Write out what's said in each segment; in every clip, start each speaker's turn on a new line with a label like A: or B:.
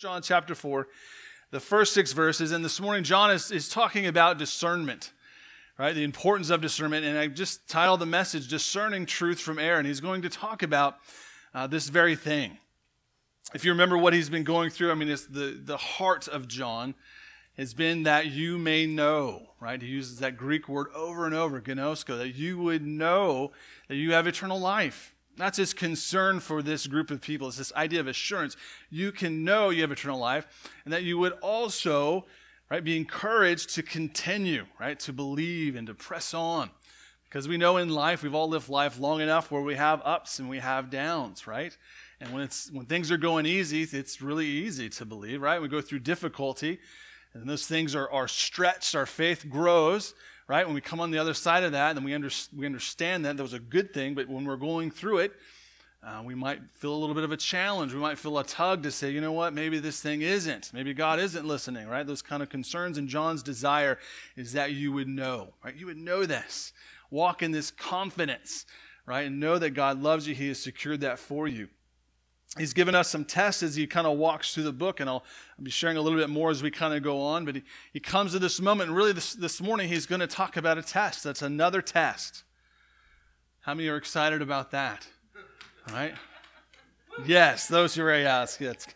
A: John chapter 4, the first six verses. And this morning, John is, is talking about discernment, right? The importance of discernment. And I just titled the message, Discerning Truth from Error. And he's going to talk about uh, this very thing. If you remember what he's been going through, I mean, it's the, the heart of John has been that you may know, right? He uses that Greek word over and over, gnosko, that you would know that you have eternal life. That's his concern for this group of people. It's this idea of assurance. You can know you have eternal life, and that you would also, right, be encouraged to continue, right, to believe and to press on. Because we know in life, we've all lived life long enough where we have ups and we have downs, right? And when, it's, when things are going easy, it's really easy to believe, right? We go through difficulty, and those things are, are stretched, our faith grows, right? When we come on the other side of that, then we, under, we understand that that was a good thing, but when we're going through it, uh, we might feel a little bit of a challenge. We might feel a tug to say, you know what, maybe this thing isn't. Maybe God isn't listening, right? Those kind of concerns. And John's desire is that you would know, right? You would know this. Walk in this confidence, right? And know that God loves you. He has secured that for you he's given us some tests as he kind of walks through the book, and I'll, I'll, be sharing a little bit more as we kind of go on. But he, he comes to this moment, and really this, this morning he's going to talk about a test. That's another test. How many are excited about that? All right? Yes, those who are, yes, yes.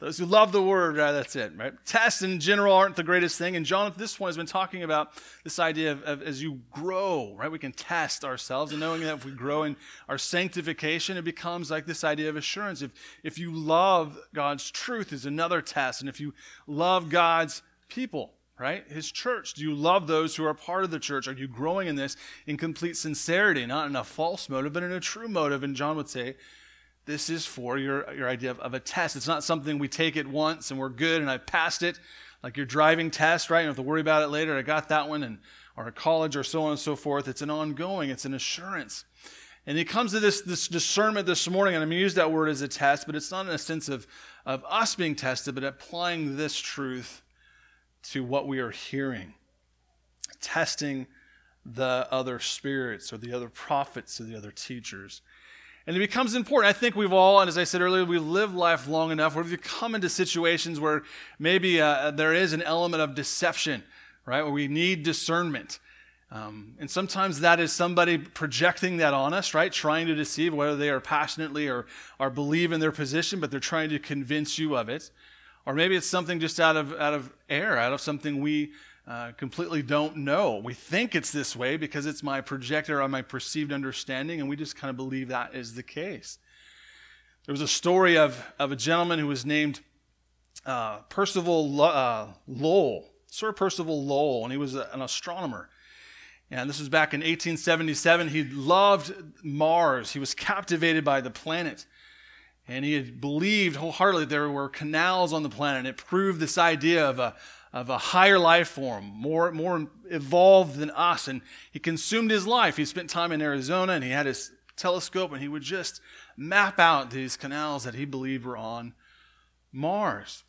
A: Those who love the word, that's it, right? Tests in general aren't the greatest thing. And John, at this point, has been talking about this idea of, of, as you grow, right, we can test ourselves. And knowing that if we grow in our sanctification, it becomes like this idea of assurance. If, if you love God's truth, is another test. And if you love God's people, right, his church, do you love those who are part of the church? Are you growing in this in complete sincerity, not in a false motive, but in a true motive? And John would say, this is for your, your idea of, of, a test. It's not something we take it once and we're good and I passed it, like your driving test, right? You don't have to worry about it later. I got that one, and or a college or so on and so forth. It's an ongoing, it's an assurance. And it comes to this, this discernment this morning, and I'm going to use that word as a test, but it's not in a sense of, of us being tested, but applying this truth to what we are hearing. Testing the other spirits or the other prophets or the other teachers. And it becomes important. I think we've all, and as I said earlier, we live life long enough where we've come into situations where maybe uh, there is an element of deception, right? Where we need discernment. Um, and sometimes that is somebody projecting that on us, right? Trying to deceive, whether they are passionately or, or believe in their position, but they're trying to convince you of it. Or maybe it's something just out of, out of air, out of something we uh, completely don't know. We think it's this way because it's my projector on my perceived understanding, and we just kind of believe that is the case. There was a story of, of a gentleman who was named uh, Percival uh, Lowell, Sir Percival Lowell, and he was an astronomer. And this was back in 1877. He loved Mars. He was captivated by the planet. And he had believed wholeheartedly there were canals on the planet. It proved this idea of a, of a higher life form, more, more evolved than us. And he consumed his life. He spent time in Arizona and he had his telescope and he would just map out these canals that he believed were on Mars.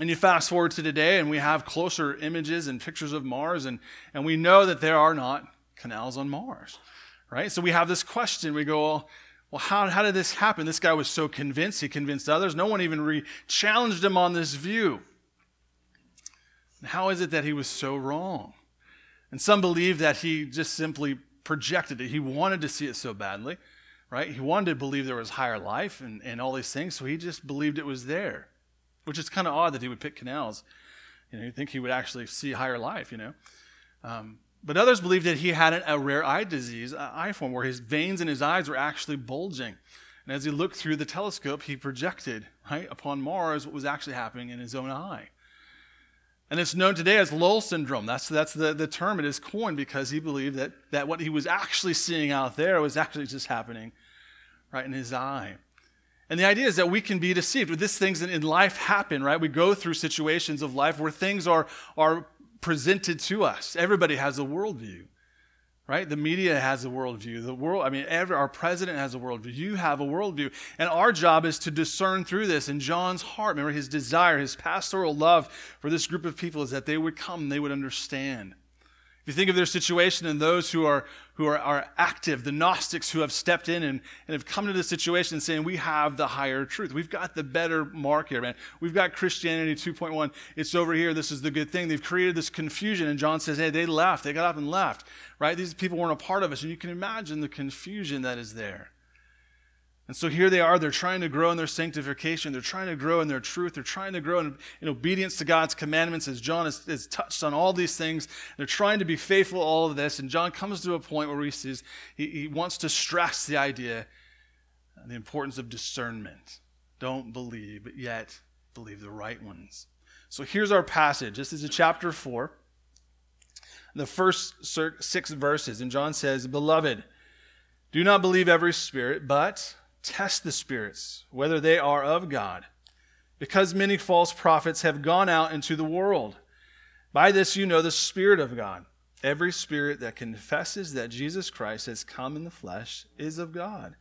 A: And you fast forward to today and we have closer images and pictures of Mars, and, and we know that there are not canals on Mars, right? So we have this question. We go, well, well how, how did this happen? This guy was so convinced, he convinced others. No one even re- challenged him on this view. How is it that he was so wrong? And some believe that he just simply projected it. He wanted to see it so badly, right? He wanted to believe there was higher life and, and all these things, so he just believed it was there, which is kind of odd that he would pick canals. You know, you think he would actually see higher life, you know. Um, but others believe that he had a rare eye disease, an eye form, where his veins in his eyes were actually bulging. And as he looked through the telescope, he projected, right, upon Mars what was actually happening in his own eye. And it's known today as Lowell syndrome. That's, that's the, the term it is coined because he believed that, that what he was actually seeing out there was actually just happening right in his eye. And the idea is that we can be deceived. These things in life happen, right? We go through situations of life where things are, are presented to us. Everybody has a worldview right? The media has a worldview. The world, I mean, every, our president has a worldview. You have a worldview. And our job is to discern through this. And John's heart, remember his desire, his pastoral love for this group of people is that they would come, they would understand. If you think of their situation and those who are who are, are active, the Gnostics who have stepped in and, and have come to the situation saying, We have the higher truth. We've got the better mark here, man. We've got Christianity 2.1. It's over here. This is the good thing. They've created this confusion. And John says, Hey, they left. They got up and left, right? These people weren't a part of us. And you can imagine the confusion that is there. And so here they are, they're trying to grow in their sanctification, they're trying to grow in their truth, they're trying to grow in, in obedience to God's commandments, as John has, has, touched on all these things. They're trying to be faithful all of this. And John comes to a point where he says he, he wants to stress the idea, uh, the importance of discernment. Don't believe, but yet believe the right ones. So here's our passage. This is a chapter 4, the first six verses. And John says, Beloved, do not believe every spirit, but Test the spirits, whether they are of God, because many false prophets have gone out into the world. By this you know the Spirit of God. Every spirit that confesses that Jesus Christ has come in the flesh is of God.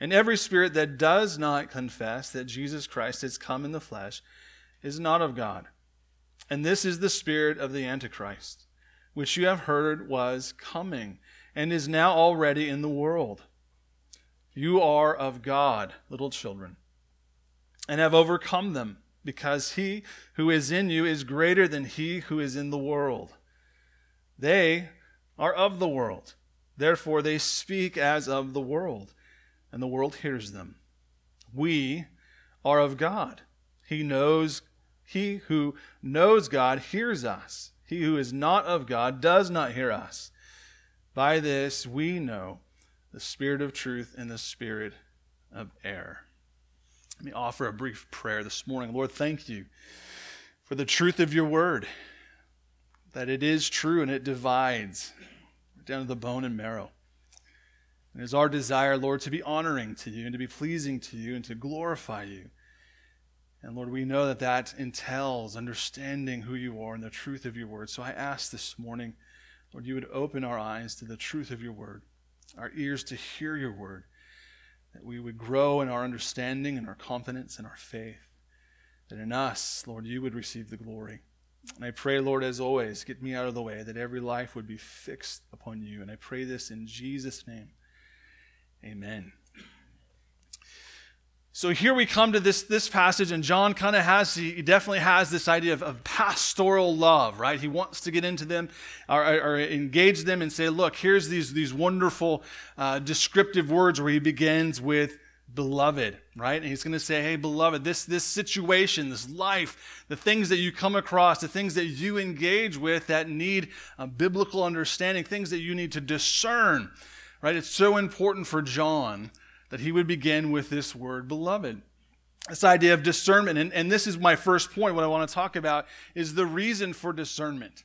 A: And every spirit that does not confess that Jesus Christ has come in the flesh is not of God. And this is the spirit of the Antichrist, which you have heard was coming and is now already in the world. You are of God, little children, and have overcome them, because he who is in you is greater than he who is in the world. They are of the world, therefore they speak as of the world, and the world hears them. We are of God. He knows he who knows God hears us. He who is not of God does not hear us. By this we know the spirit of truth and the spirit of error. Let me offer a brief prayer this morning. Lord, thank you for the truth of your word, that it is true and it divides down to the bone and marrow. It is our desire, Lord, to be honoring to you and to be pleasing to you and to glorify you. And Lord, we know that that entails understanding who you are and the truth of your word. So I ask this morning, Lord, you would open our eyes to the truth of your word our ears to hear your word, that we would grow in our understanding and our confidence and our faith, that in us, Lord, you would receive the glory. And I pray, Lord, as always, get me out of the way, that every life would be fixed upon you. And I pray this in Jesus' name. Amen. So here we come to this, this passage, and John kind of has, he definitely has this idea of, of, pastoral love, right? He wants to get into them or, or engage them and say, look, here's these, these wonderful uh, descriptive words where he begins with beloved, right? And he's going to say, hey, beloved, this, this situation, this life, the things that you come across, the things that you engage with that need a biblical understanding, things that you need to discern, right? It's so important for John that he would begin with this word, beloved. This idea of discernment. And, and this is my first point. What I want to talk about is the reason for discernment.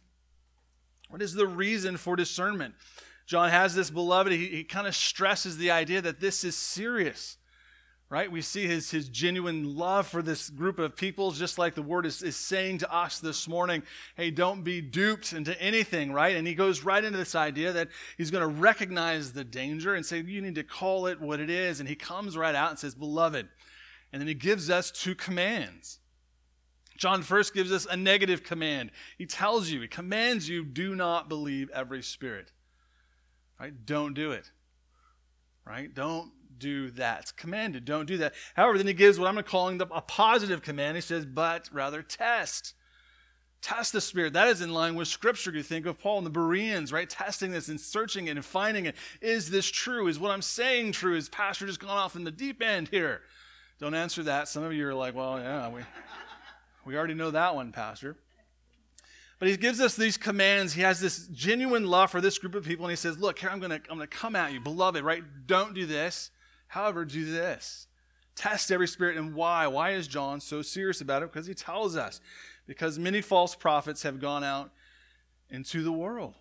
A: What is the reason for discernment? John has this beloved. He, he kind of stresses the idea that this is serious right? We see his, his genuine love for this group of people, just like the word is, is saying to us this morning hey, don't be duped into anything, right? And he goes right into this idea that he's going to recognize the danger and say, you need to call it what it is. And he comes right out and says, beloved. And then he gives us two commands. John first gives us a negative command. He tells you, he commands you, do not believe every spirit. Right? Don't do it. Right? Don't do that. It's commanded. Don't do that. However, then he gives what I'm calling the, a positive command. He says, but rather test. Test the Spirit. That is in line with Scripture. You think of Paul and the Bereans, right? Testing this and searching it and finding it. Is this true? Is what I'm saying true? Is Pastor just gone off in the deep end here? Don't answer that. Some of you are like, well, yeah, we, we already know that one, Pastor. But he gives us these commands. He has this genuine love for this group of people, and he says, Look, here I'm gonna I'm gonna come at you, beloved, right? Don't do this. However, do this test every spirit. And why? Why is John so serious about it? Because he tells us, because many false prophets have gone out into the world.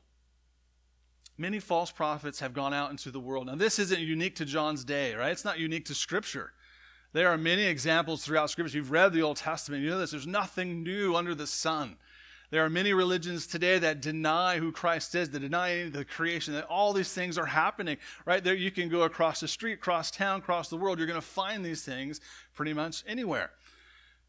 A: Many false prophets have gone out into the world. Now, this isn't unique to John's day, right? It's not unique to Scripture. There are many examples throughout Scripture. You've read the Old Testament, you know this. There's nothing new under the sun. There are many religions today that deny who Christ is, that deny the creation, that all these things are happening. Right there, you can go across the street, across town, across the world. You're going to find these things pretty much anywhere.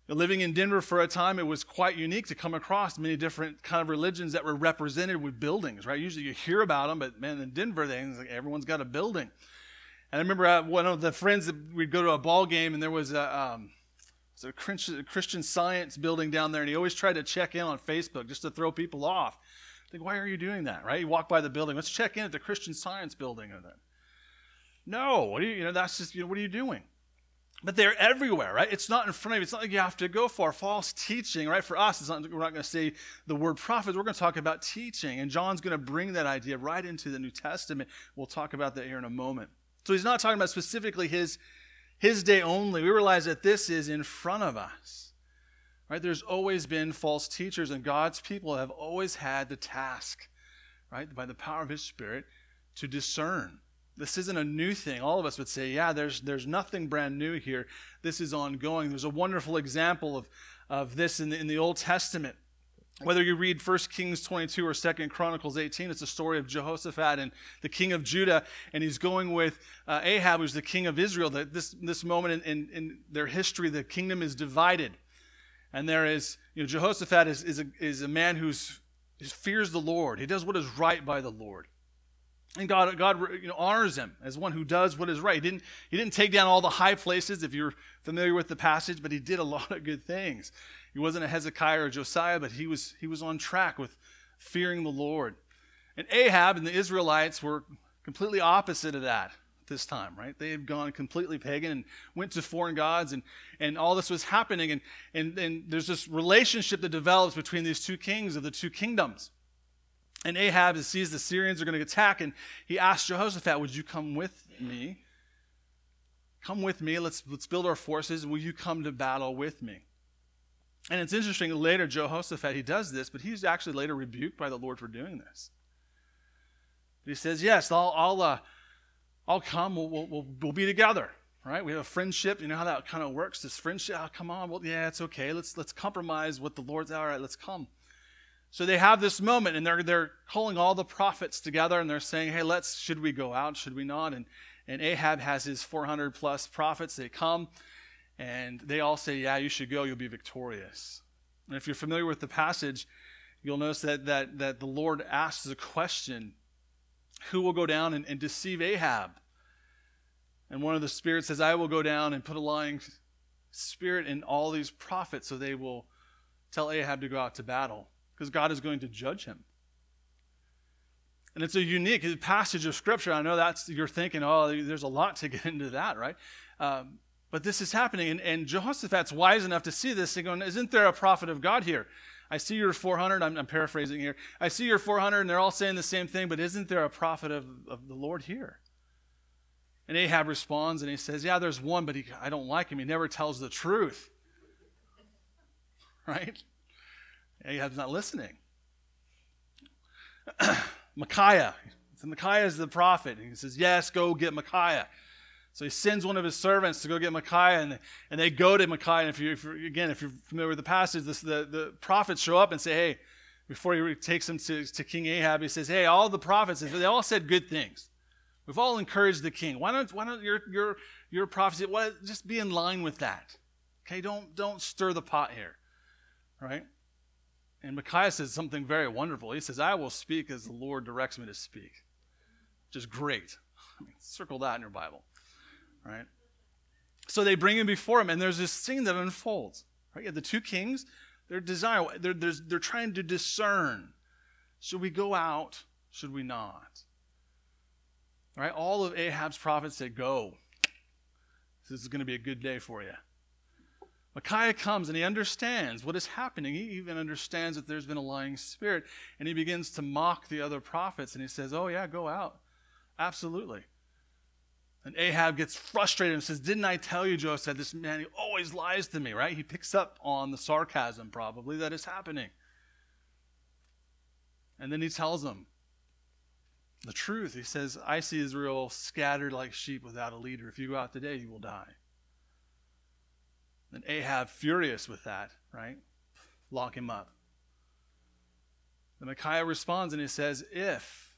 A: Living in Denver for a time, it was quite unique to come across many different kind of religions that were represented with buildings, right? Usually you hear about them, but man, in Denver, they, like everyone's got a building. And I remember uh, one of the friends that we'd go to a ball game, and there was a, um, was a Christian Science building down there, and he always tried to check in on Facebook just to throw people off. Think, why are you doing that, right? You walk by the building, let's check in at the Christian Science building. Or that. No, what are you, you know, that's just, you know, what are you doing? But they're everywhere, right? It's not in front of you. It's not like you have to go for false teaching, right? For us, it's not, we're not going to say the word prophet. We're going to talk about teaching. And John's going to bring that idea right into the New Testament. We'll talk about that here in a moment. So he's not talking about specifically his, his day only. We realize that this is in front of us, right? There's always been false teachers, and God's people have always had the task, right, by the power of his Spirit, to discern this isn't a new thing. All of us would say, yeah, there's, there's nothing brand new here. This is ongoing. There's a wonderful example of, of this in the, in the Old Testament. Whether you read 1 Kings 22 or 2 Chronicles 18, it's a story of Jehoshaphat and the king of Judah, and he's going with uh, Ahab, who's the king of Israel. That this, this moment in, in, in, their history, the kingdom is divided. And there is, you know, Jehoshaphat is, is, a, is a man who fears the Lord. He does what is right by the Lord. And God, God you know, honors him as one who does what is right. He didn't, he didn't take down all the high places, if you're familiar with the passage, but he did a lot of good things. He wasn't a Hezekiah or Josiah, but he was, he was on track with fearing the Lord. And Ahab and the Israelites were completely opposite of that this time, right? They had gone completely pagan and went to foreign gods, and, and all this was happening. And, and, and there's this relationship that develops between these two kings of the two kingdoms. And Ahab sees the Syrians are going to attack, and he asks Jehoshaphat, Would you come with me? Come with me. Let's, let's build our forces. Will you come to battle with me? And it's interesting, later, Jehoshaphat, he does this, but he's actually later rebuked by the Lord for doing this. he says, Yes, I'll, I'll, uh, I'll come. We'll, we'll, we'll be together, right? We have a friendship. You know how that kind of works? This friendship, oh, come on. Well, yeah, it's okay. Let's, let's compromise what the Lord's, all right, let's come. So they have this moment and they're, they're calling all the prophets together and they're saying, hey, let's, should we go out? Should we not? And, and Ahab has his 400 plus prophets. They come and they all say, yeah, you should go. You'll be victorious. And if you're familiar with the passage, you'll notice that, that, that the Lord asks a question Who will go down and, and deceive Ahab? And one of the spirits says, I will go down and put a lying spirit in all these prophets so they will tell Ahab to go out to battle because God is going to judge him. And it's a unique passage of Scripture. I know that's you're thinking, oh, there's a lot to get into that, right? Um, but this is happening, and, and Jehoshaphat's wise enough to see this and going, isn't there a prophet of God here? I see you're 400. I'm, I'm, paraphrasing here. I see you're 400, and they're all saying the same thing, but isn't there a prophet of, of the Lord here? And Ahab responds and he says, Yeah, there's one, but he, I don't like him. He never tells the truth. Right? Ahab's not listening. Micaiah. So Micaiah is the prophet. And he says, Yes, go get Micaiah. So he sends one of his servants to go get Micaiah, and, and they go to Micaiah. And if you, if again, if you're familiar with the passage, this, the, the prophets show up and say, Hey, before he takes them to, to King Ahab, he says, Hey, all the prophets, they all said good things. We've all encouraged the king. Why don't, why don't your, your, your prophecy, why, just be in line with that? Okay, don't, don't stir the pot here, right? And Micaiah says something very wonderful. He says, I will speak as the Lord directs me to speak, which is great. I mean, circle that in your Bible, right? So they bring him before him, and there's this scene that unfolds. Right? Have the two kings, they're desire, they're, they're, they're trying to discern. Should we go out? Should we not? Right? All of Ahab's prophets said, Go. This is going to be a good day for you. Micaiah comes and he understands what is happening. He even understands that there's been a lying spirit. And he begins to mock the other prophets and he says, Oh, yeah, go out. Absolutely. And Ahab gets frustrated and says, Didn't I tell you, Joe said, this man, he always lies to me, right? He picks up on the sarcasm probably that is happening. And then he tells him the truth. He says, I see Israel scattered like sheep without a leader. If you go out today, you will die. And Ahab, furious with that, right? Lock him up. And Micaiah responds and he says, If,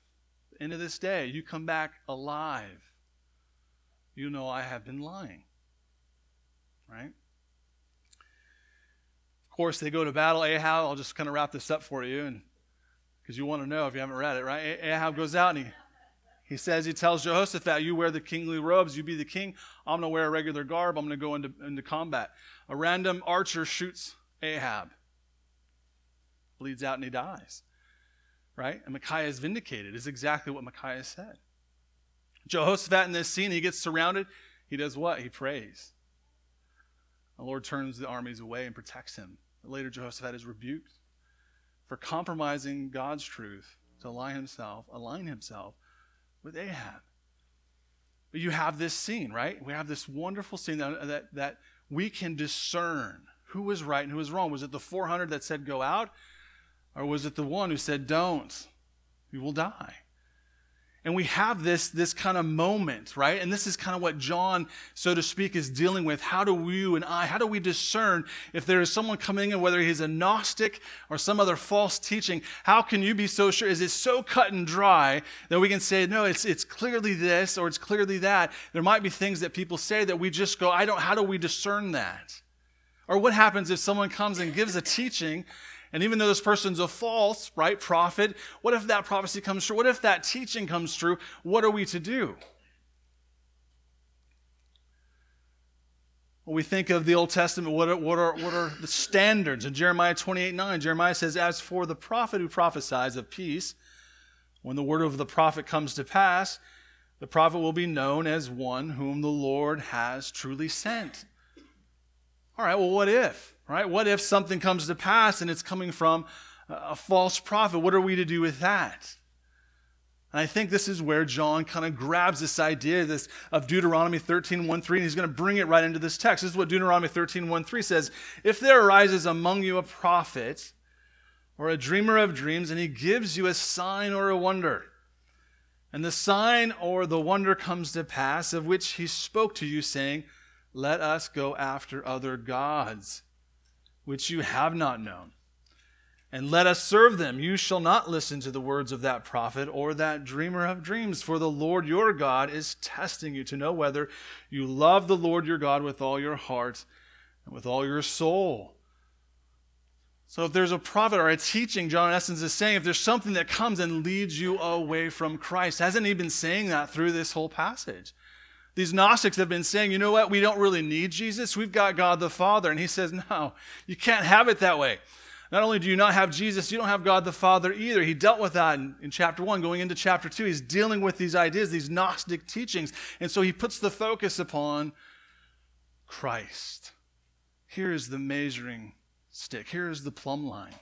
A: end of this day, you come back alive, you know I have been lying. Right? Of course, they go to battle. Ahab, I'll just kind of wrap this up for you, and because you want to know if you haven't read it, right? Ahab goes out and he, he says, he tells Jehoshaphat, You wear the kingly robes, you be the king. I'm going to wear a regular garb, I'm going to go into, into combat. A random archer shoots Ahab, bleeds out, and he dies. Right? And Micaiah is vindicated, is exactly what Micaiah said. Jehoshaphat in this scene, he gets surrounded. He does what? He prays. The Lord turns the armies away and protects him. Later, Jehoshaphat is rebuked for compromising God's truth to align himself, align himself with Ahab. But you have this scene, right? We have this wonderful scene that, that, that we can discern who was right and who was wrong. Was it the 400 that said go out? Or was it the one who said don't? You will die. And we have this, this kind of moment, right? And this is kind of what John, so to speak, is dealing with. How do you and I, how do we discern if there is someone coming in, whether he's a Gnostic or some other false teaching? How can you be so sure? Is it so cut and dry that we can say, no, it's, it's clearly this or it's clearly that? There might be things that people say that we just go, I don't, how do we discern that? Or what happens if someone comes and gives a teaching and even though this person's a false, right, prophet, what if that prophecy comes true? What if that teaching comes true? What are we to do? When we think of the Old Testament, what are, what are, what are the standards? In Jeremiah 28 9, Jeremiah says, As for the prophet who prophesies of peace, when the word of the prophet comes to pass, the prophet will be known as one whom the Lord has truly sent. All right, well, what if? Right? What if something comes to pass and it's coming from a false prophet? What are we to do with that? And I think this is where John kind of grabs this idea this, of Deuteronomy 13, 1, 3, and he's going to bring it right into this text. This is what Deuteronomy 13, 1, 3 says. If there arises among you a prophet or a dreamer of dreams, and he gives you a sign or a wonder, and the sign or the wonder comes to pass, of which he spoke to you, saying, Let us go after other gods which you have not known. And let us serve them. You shall not listen to the words of that prophet or that dreamer of dreams, for the Lord your God is testing you to know whether you love the Lord your God with all your heart and with all your soul. So, if there's a prophet or a teaching, John essence is saying, if there's something that comes and leads you away from Christ, hasn't he been saying that through this whole passage? These Gnostics have been saying, you know what, we don't really need Jesus. We've got God the Father. And he says, no, you can't have it that way. Not only do you not have Jesus, you don't have God the Father either. He dealt with that in, in, chapter one. Going into chapter two, he's dealing with these ideas, these Gnostic teachings. And so he puts the focus upon Christ. Here is the measuring stick, here is the plumb line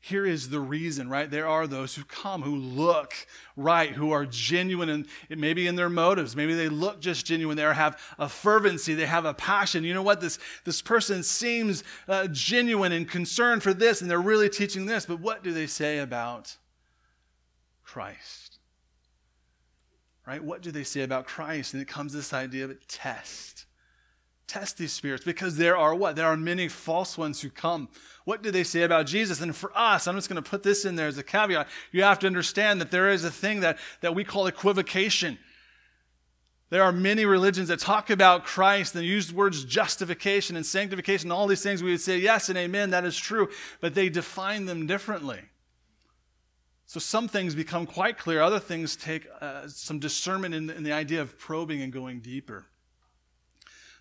A: here is the reason, right? There are those who come who look right, who are genuine, and maybe in their motives. Maybe they look just genuine. They have a fervency. They have a passion. You know what? This, this person seems uh, genuine and concerned for this, and they're really teaching this. But what do they say about Christ? Right? What do they say about Christ? And it comes this idea of a test. Test these spirits because there are what? There are many false ones who come. What do they say about Jesus? And for us, I'm just going to put this in there as a caveat. You have to understand that there is a thing that, that we call equivocation. There are many religions that talk about Christ and use words justification and sanctification, all these things. We would say, yes and amen, that is true, but they define them differently. So some things become quite clear, other things take uh, some discernment in, in the idea of probing and going deeper.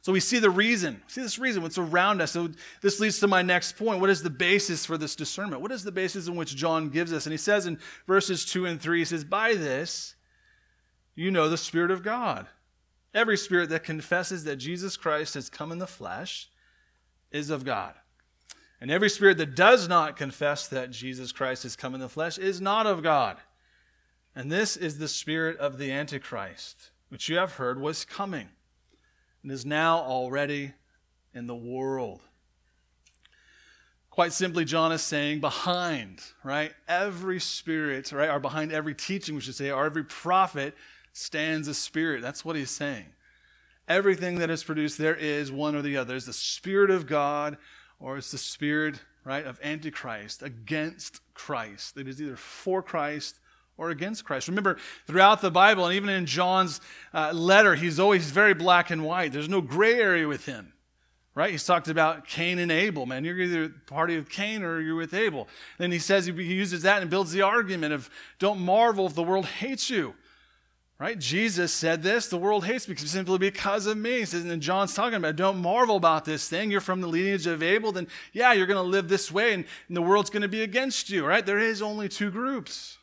A: So we see the reason. See this reason, what's around us. So this leads to my next point. What is the basis for this discernment? What is the basis in which John gives us? And he says in verses 2 and 3, he says, By this you know the Spirit of God. Every spirit that confesses that Jesus Christ has come in the flesh is of God. And every spirit that does not confess that Jesus Christ has come in the flesh is not of God. And this is the spirit of the Antichrist, which you have heard was coming and is now already in the world. Quite simply, John is saying behind, right, every spirit, right, or behind every teaching, we should say, or every prophet stands a spirit. That's what he's saying. Everything that is produced, there is one or the other. It's the Spirit of God, or it's the Spirit, right, of Antichrist, against Christ. It is either for Christ or against Christ. Remember, throughout the Bible, and even in John's uh, letter, he's always very black and white. There's no gray area with him. right? He's talked about Cain and Abel, man. You're either party of Cain or you're with Abel. Then he says he uses that and builds the argument of don't marvel if the world hates you. Right? Jesus said this, the world hates me simply because of me. He says, and John's talking about, don't marvel about this thing. You're from the lineage of Abel, then yeah, you're going to live this way and, and the world's going to be against you, right? There is only two groups.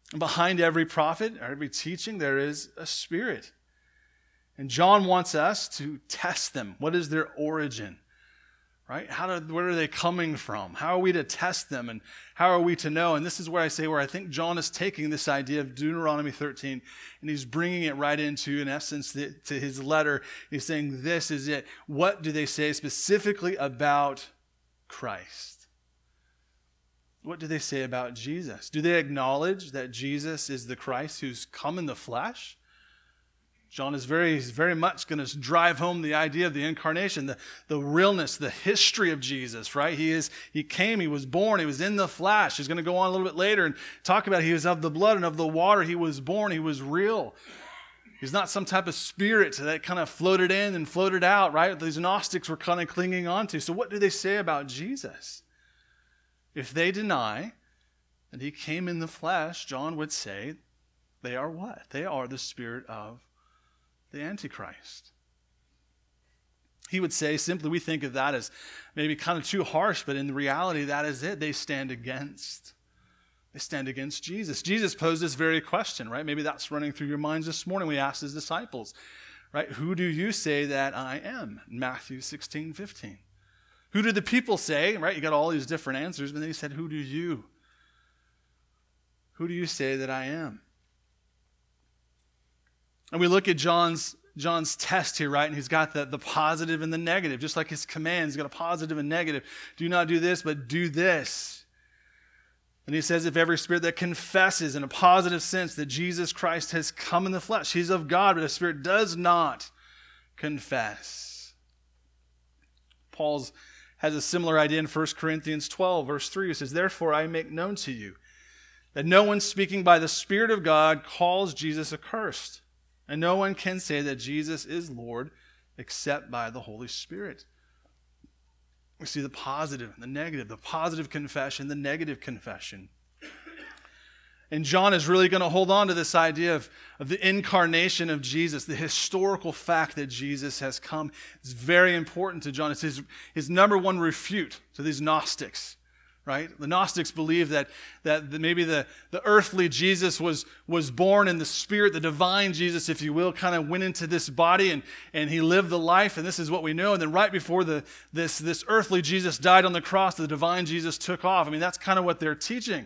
A: And behind every prophet or every teaching, there is a spirit. And John wants us to test them. What is their origin? Right? How do, where are they coming from? How are we to test them and how are we to know? And this is where I say where I think John is taking this idea of Deuteronomy 13 and he's bringing it right into, in essence, the, to his letter. He's saying, This is it. What do they say specifically about Christ? What do they say about Jesus? Do they acknowledge that Jesus is the Christ who's come in the flesh? John is very, very much going to drive home the idea of the incarnation, the, the realness, the history of Jesus, right? He is, he came, he was born, he was in the flesh. He's going to go on a little bit later and talk about he was of the blood and of the water. He was born, he was real. He's not some type of spirit that kind of floated in and floated out, right? These Gnostics were kind of clinging on to. So, what do they say about Jesus? If they deny that he came in the flesh, John would say they are what? They are the spirit of the Antichrist. He would say simply, we think of that as maybe kind of too harsh, but in reality, that is it. They stand against. They stand against Jesus. Jesus posed this very question, right? Maybe that's running through your minds this morning. We asked his disciples, right? Who do you say that I am? Matthew 16, 15. Who did the people say, right? You got all these different answers, but then he said, Who do you? Who do you say that I am? And we look at John's John's test here, right? And he's got the, the positive and the negative, just like his command. He's got a positive and negative. Do not do this, but do this. And he says, if every spirit that confesses in a positive sense that Jesus Christ has come in the flesh, he's of God, but a spirit does not confess. Paul's has a similar idea in 1 Corinthians 12, verse 3. He says, Therefore I make known to you that no one speaking by the Spirit of God calls Jesus accursed and no one can say that Jesus is Lord except by the Holy Spirit. We see the positive and the negative, the positive confession, the negative confession. And John is really going to hold on to this idea of, of the incarnation of Jesus, the historical fact that Jesus has come. It's very important to John. It's his, his number one refute to these Gnostics right? The Gnostics believe that, that maybe the, the earthly Jesus was, was born in the spirit, the divine Jesus, if you will, kind of went into this body and, and he lived the life, and this is what we know. And then right before the, this, this earthly Jesus died on the cross, the divine Jesus took off. I mean, that's kind of what they're teaching.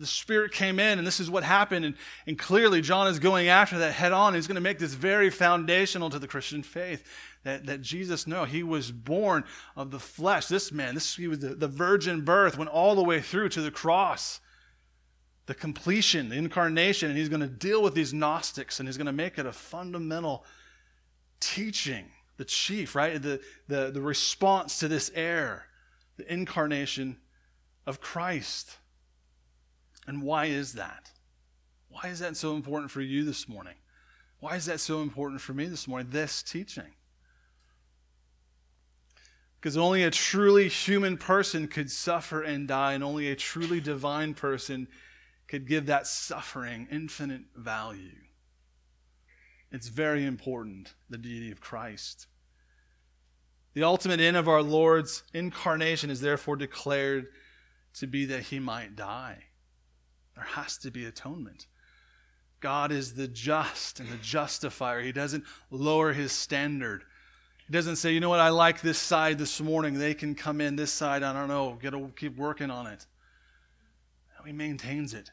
A: The Spirit came in, and this is what happened. And, and clearly, John is going after that head on. He's going to make this very foundational to the Christian faith that, that Jesus, no, he was born of the flesh. This man, this he was the, the virgin birth, went all the way through to the cross, the completion, the incarnation, and he's going to deal with these Gnostics and he's going to make it a fundamental teaching, the chief, right? The, the, the response to this heir, the incarnation of Christ. And why is that? Why is that so important for you this morning? Why is that so important for me this morning? This teaching. Because only a truly human person could suffer and die, and only a truly divine person could give that suffering infinite value. It's very important, the deity of Christ. The ultimate end of our Lord's incarnation is therefore declared to be that he might die. There has to be atonement. God is the just and the justifier. He doesn't lower his standard. He doesn't say, you know what, I like this side this morning. They can come in this side. I don't know. Get to keep working on it. He maintains it.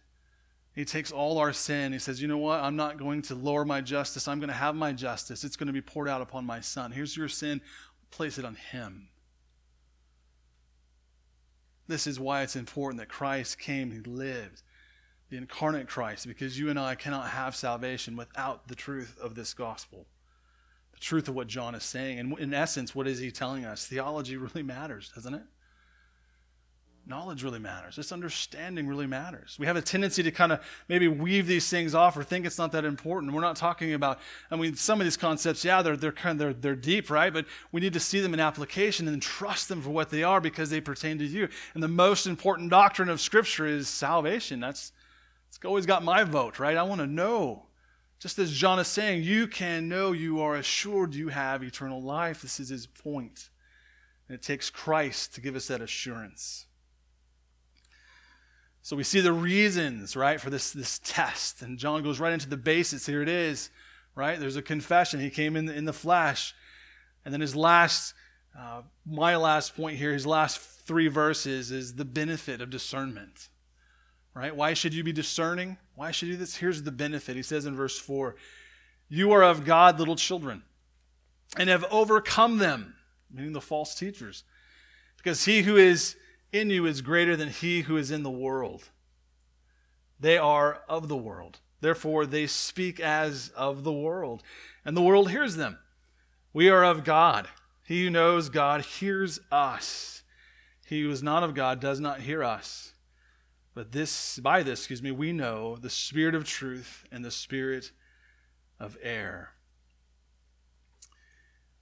A: He takes all our sin. He says, you know what? I'm not going to lower my justice. I'm going to have my justice. It's going to be poured out upon my son. Here's your sin. Place it on him. This is why it's important that Christ came. He lived, the incarnate Christ, because you and I cannot have salvation without the truth of this gospel the truth of what John is saying. And in essence, what is he telling us? Theology really matters, doesn't it? knowledge really matters. This understanding really matters. We have a tendency to kind of maybe weave these things off or think it's not that important. We're not talking about, I mean, some of these concepts, yeah, they're, they're kind of, they're, they're deep, right? But we need to see them in application and trust them for what they are because they pertain to you. And the most important doctrine of Scripture is salvation. That's, it's always got my vote, right? I want to know. Just as John is saying, you can know you are assured you have eternal life. This is his point. And it takes Christ to give us that assurance. So we see the reasons, right, for this, this test. And John goes right into the basis. Here it is, right? There's a confession. He came in the, in the flesh. And then his last, uh, my last point here, his last three verses is the benefit of discernment, right? Why should you be discerning? Why should you do this? Here's the benefit. He says in verse 4 You are of God, little children, and have overcome them, meaning the false teachers, because he who is in you is greater than he who is in the world. They are of the world. Therefore, they speak as of the world, and the world hears them. We are of God. He who knows God hears us. He who is not of God does not hear us. But this, by this, excuse me, we know the spirit of truth and the spirit of error.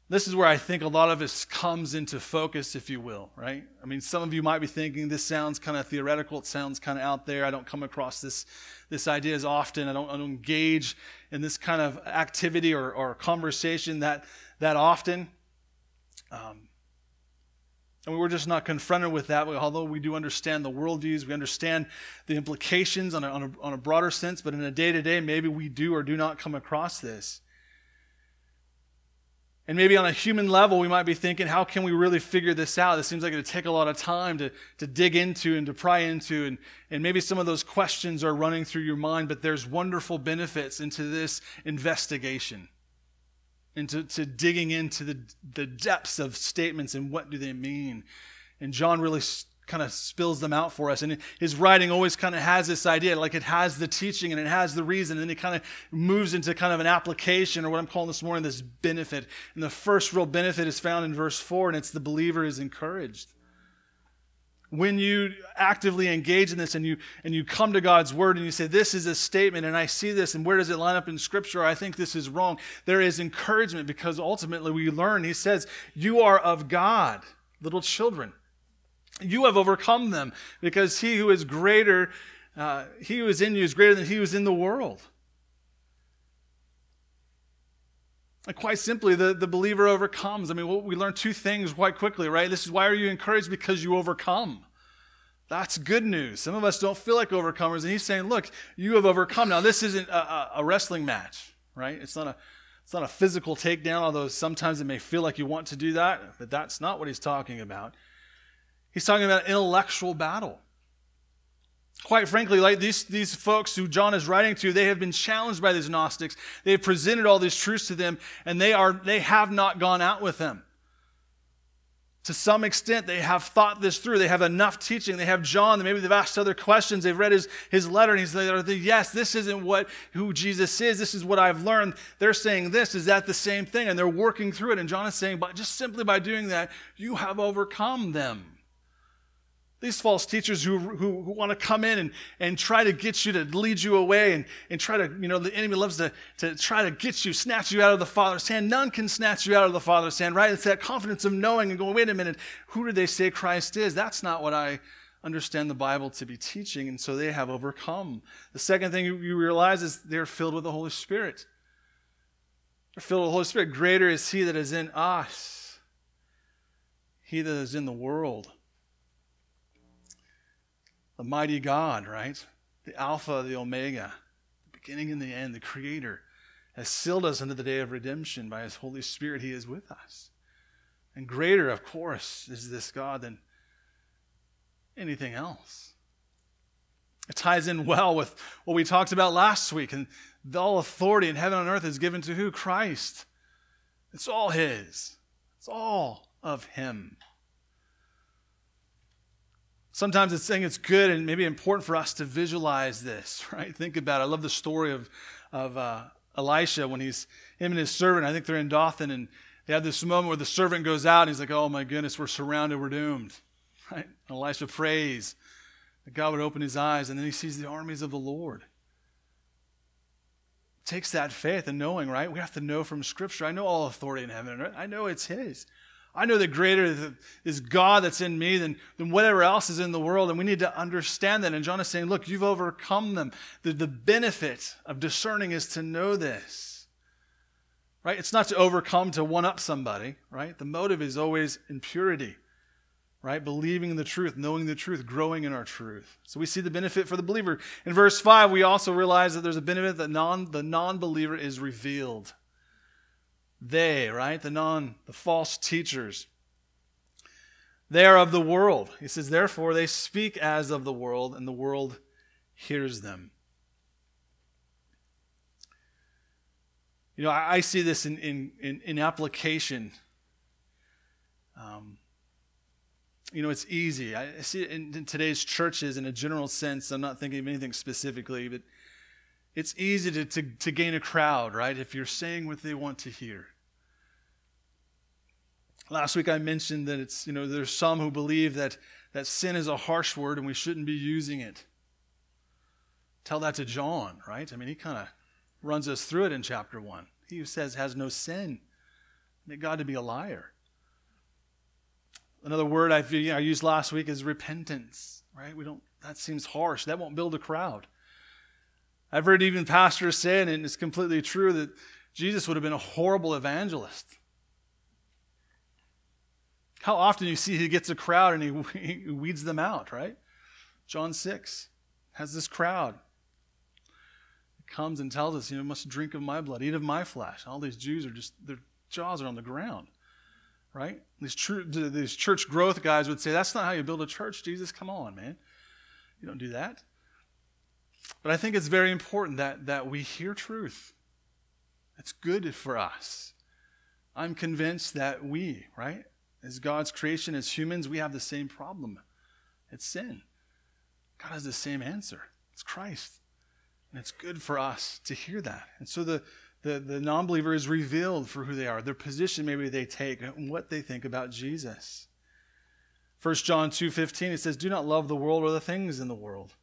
A: This is where I think a lot of this comes into focus, if you will, right? I mean, some of you might be thinking this sounds kind of theoretical, it sounds kind of out there. I don't come across this, this idea as often. I don't, I don't engage in this kind of activity or, or conversation that, that often. Um, and we're just not confronted with that, although we do understand the worldviews, we understand the implications on a, on a, on a broader sense, but in a day to day, maybe we do or do not come across this. And maybe on a human level, we might be thinking, how can we really figure this out? This seems like it would take a lot of time to, to dig into and to pry into. And, and maybe some of those questions are running through your mind, but there's wonderful benefits into this investigation, into to digging into the, the depths of statements and what do they mean. And John really kind of spills them out for us. And his writing always kind of has this idea, like it has the teaching and it has the reason, and then it kind of moves into kind of an application, or what I'm calling this morning this benefit. And the first real benefit is found in verse 4, and it's the believer is encouraged. When you actively engage in this and you and you come to God's word and you say, This is a statement, and I see this, and where does it line up in scripture? I think this is wrong. There is encouragement because ultimately we learn, he says, You are of God, little children. You have overcome them because he who is greater, uh, he who is in you is greater than he who is in the world. And quite simply, the, the believer overcomes. I mean, we learn two things quite quickly, right? This is why are you encouraged? Because you overcome. That's good news. Some of us don't feel like overcomers, and he's saying, look, you have overcome. Now, this isn't a, a wrestling match, right? It's not a it's not a physical takedown, although sometimes it may feel like you want to do that, but that's not what he's talking about. He's talking about intellectual battle. Quite frankly, like these, these folks who John is writing to, they have been challenged by these Gnostics. They have presented all these truths to them, and they, are, they have not gone out with them. To some extent, they have thought this through. They have enough teaching. They have John. Maybe they've asked other questions. They've read his, his letter, and he's like, yes, this isn't what who Jesus is. This is what I've learned. They're saying this. Is that the same thing? And they're working through it. And John is saying, but just simply by doing that, you have overcome them. These false teachers who, who, who, want to come in and, and try to get you to lead you away and, and try to, you know, the enemy loves to, to try to get you, snatch you out of the Father's hand. None can snatch you out of the Father's hand, right? It's that confidence of knowing and going, wait a minute, who do they say Christ is? That's not what I understand the Bible to be teaching, and so they have overcome. The second thing you realize is they're filled with the Holy Spirit. They're filled with the Holy Spirit. Greater is He that is in us, He that is in the world the mighty God, right? The Alpha, the Omega, the beginning and the end, the Creator, has sealed us into the day of redemption by His Holy Spirit. He is with us. And greater, of course, is this God than anything else. It ties in well with what we talked about last week. And all authority in heaven and earth is given to who? Christ. It's all His, it's all of Him. Sometimes it's saying it's good and maybe important for us to visualize this, right? Think about it. I love the story of, of uh, Elisha when he's, him and his servant, I think they're in Dothan, and they have this moment where the servant goes out and he's like, oh my goodness, we're surrounded, we're doomed. right? Elisha prays that God would open his eyes, and then he sees the armies of the Lord. Takes that faith and knowing, right? We have to know from Scripture. I know all authority in heaven and earth. I know it's his. I know that greater is God that's in me than, than whatever else is in the world. And we need to understand that. And John is saying, look, you've overcome them. The, the benefit of discerning is to know this. Right? It's not to overcome to one up somebody, right? The motive is always in purity, right? Believing in the truth, knowing the truth, growing in our truth. So we see the benefit for the believer. In verse 5, we also realize that there's a benefit that non, the non believer is revealed they, right? The non, the false teachers. They are of the world. He says, therefore, they speak as of the world, and the world hears them. You know, I, I see this in, in, in, in application. Um, you know, it's easy. I see it in, in, today's churches in a general sense. I'm not thinking of anything specifically, but it's easy to, to, to gain a crowd, right? If you're saying what they want to hear. Last week I mentioned that it's, you know, there's some who believe that, that sin is a harsh word and we shouldn't be using it. Tell that to John, right? I mean, he kind of runs us through it in chapter 1. He who says has no sin, make God to be a liar. Another word I, I used last week is repentance, right? We don't, that seems harsh. That won't build a crowd. I've heard even pastors say, and it's completely true, that Jesus would have been a horrible evangelist. How often you see he gets a crowd and he, weeds them out, right? John 6 has this crowd. He comes and tells us, you know, must drink of my blood, eat of my flesh. All these Jews are just, their jaws are on the ground, right? These, tr- these church growth guys would say, that's not how you build a church, Jesus. Come on, man. You don't do that. But I think it's very important that, that we hear truth. It's good for us. I'm convinced that we, right, as God's creation, as humans, we have the same problem it's sin. God has the same answer it's Christ. And it's good for us to hear that. And so the, the, the non believer is revealed for who they are, their position maybe they take, and what they think about Jesus. 1 John 2:15 it says do not love the world or the things in the world.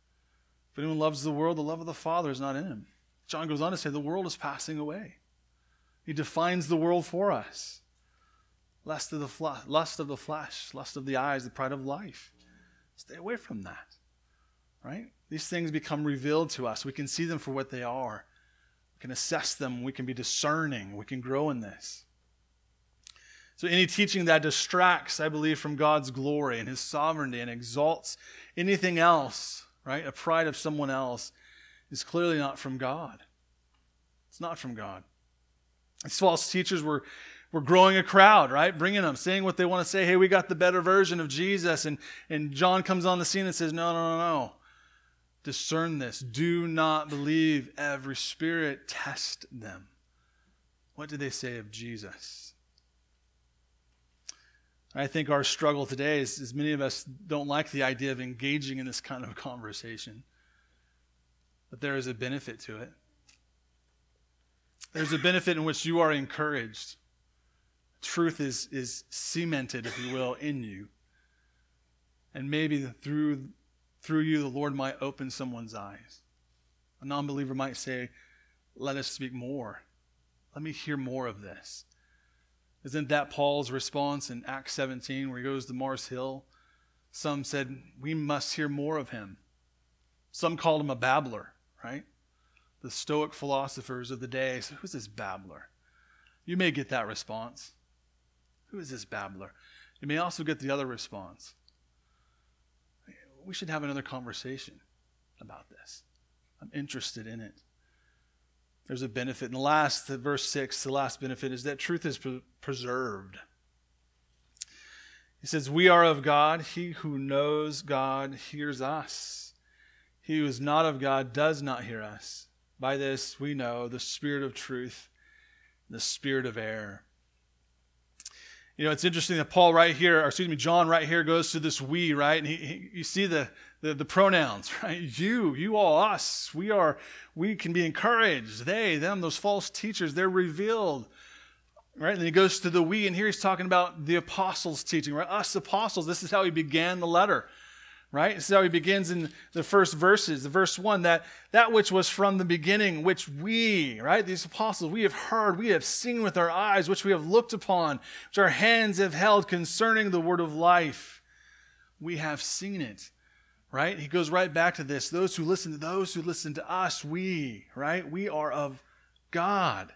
A: If anyone loves the world the love of the Father is not in him. John goes on to say the world is passing away. He defines the world for us lust of the flesh, lust of the flesh, lust of the eyes, the pride of life. Stay away from that. Right? These things become revealed to us. We can see them for what they are. We can assess them. We can be discerning. We can grow in this. So, any teaching that distracts, I believe, from God's glory and His sovereignty and exalts anything else, right, a pride of someone else, is clearly not from God. It's not from God. These false teachers were we're growing a crowd, right? Bringing them, saying what they want to say. Hey, we got the better version of Jesus. And, and John comes on the scene and says, No, no, no, no. Discern this. Do not believe every spirit. Test them. What do they say of Jesus? I think our struggle today is, is many of us don't like the idea of engaging in this kind of conversation. But there is a benefit to it. There's a benefit in which you are encouraged truth is, is cemented, if you will, in you. And maybe through, through you, the Lord might open someone's eyes. A non believer might say, Let us speak more. Let me hear more of this. Isn't that Paul's response in Acts 17 where he goes to Mars Hill? Some said, We must hear more of him. Some called him a babbler, right? The Stoic philosophers of the day said, Who's this babbler? You may get that response. Who is this babbler? You may also get the other response. We should have another conversation about this. I'm interested in it. There's a benefit. And the last, the verse 6, the last benefit is that truth is pre- preserved. He says, We are of God. He who knows God hears us. He who is not of God does not hear us. By this we know the spirit of truth, the spirit of error. You know, it's interesting that Paul right here, or excuse me, John right here goes to this we, right? And he, he, you see the, the, the pronouns, right? You, you all, us. We are, we can be encouraged. They, them, those false teachers, they're revealed. Right? And then he goes to the we, and here he's talking about the apostles' teaching, right? Us apostles. This is how he began the letter. Right? This is how he begins in the first verses. The verse one, that that which was from the beginning, which we, right, these apostles, we have heard, we have seen with our eyes, which we have looked upon, which our hands have held concerning the word of life. We have seen it right? He goes right back to this. Those who listen to those who listen to us, we, right? We are of God.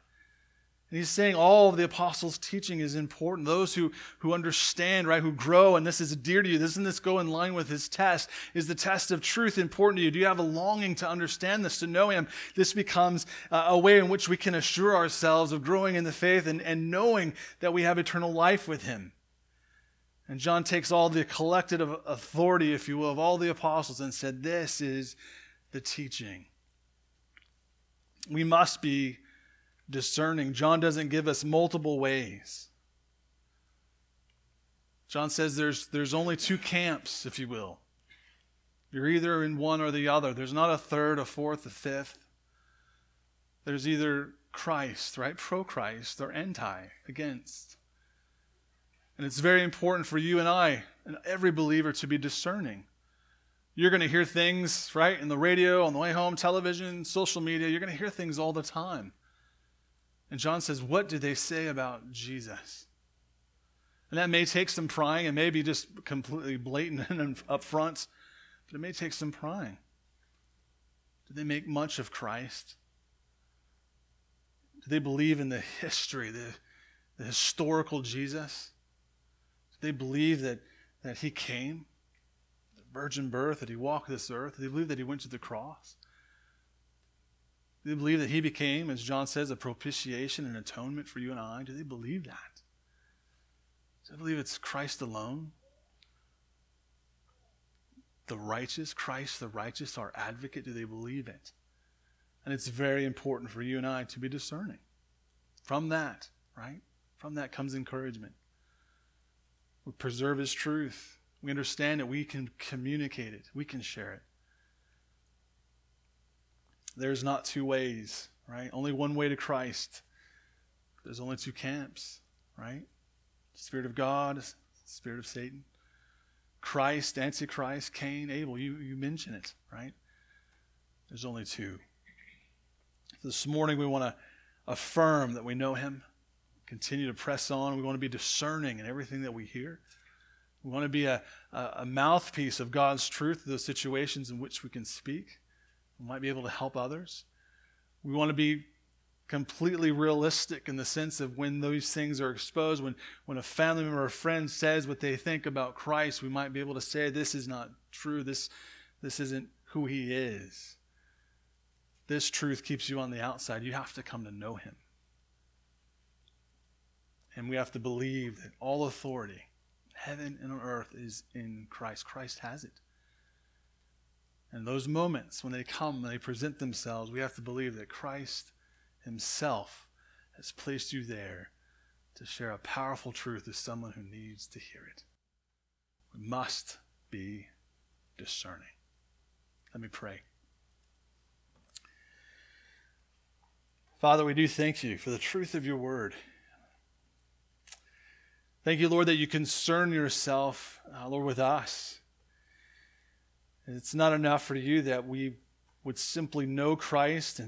A: And he's saying all of the apostles' teaching is important. Those who, who understand, right, who grow, and this is dear to you, doesn't this go in line with his test? Is the test of truth important to you? Do you have a longing to understand this, to know him? This becomes uh, a way in which we can assure ourselves of growing in the faith and, and knowing that we have eternal life with him. And John takes all the collective authority, if you will, of all the apostles and said, This is the teaching. We must be discerning. John doesn't give us multiple ways. John says there's, there's only two camps, if you will. You're either in one or the other. There's not a third, a fourth, a fifth. There's either Christ, right? Pro Christ, or anti, against. And it's very important for you and I and every believer to be discerning. You're going to hear things, right, in the radio, on the way home, television, social media. You're going to hear things all the time. And John says, What do they say about Jesus? And that may take some prying. It may be just completely blatant and upfront, but it may take some prying. Do they make much of Christ? Do they believe in the history, the, the historical Jesus? They believe that, that he came, the virgin birth, that he walked this earth. They believe that he went to the cross. Do they believe that he became, as John says, a propitiation and atonement for you and I? Do they believe that? Do they believe it's Christ alone? The righteous, Christ the righteous, our advocate, do they believe it? And it's very important for you and I to be discerning. From that, right? From that comes encouragement. We preserve His truth. We understand it. We can communicate it. We can share it. There's not two ways, right? Only one way to Christ. There's only two camps, right? Spirit of God, Spirit of Satan. Christ, Antichrist, Cain, Abel. You, you mention it, right? There's only two. This morning we want to affirm that we know him continue to press on. We want to be discerning in everything that we hear. We want to be a, a, mouthpiece of God's truth in those situations in which we can speak. We might be able to help others. We want to be completely realistic in the sense of when those things are exposed, when, when a family member or friend says what they think about Christ, we might be able to say, This is not true. This, this isn't who he is. This truth keeps you on the outside. You have to come to know him. And we have to believe that all authority, heaven and on earth, is in Christ. Christ has it. And those moments when they come and they present themselves, we have to believe that Christ Himself has placed you there to share a powerful truth with someone who needs to hear it. We must be discerning. Let me pray. Father, we do thank you for the truth of your word. Thank you, Lord, that you concern yourself, uh, Lord, with us. It's not enough for you that we would simply know Christ and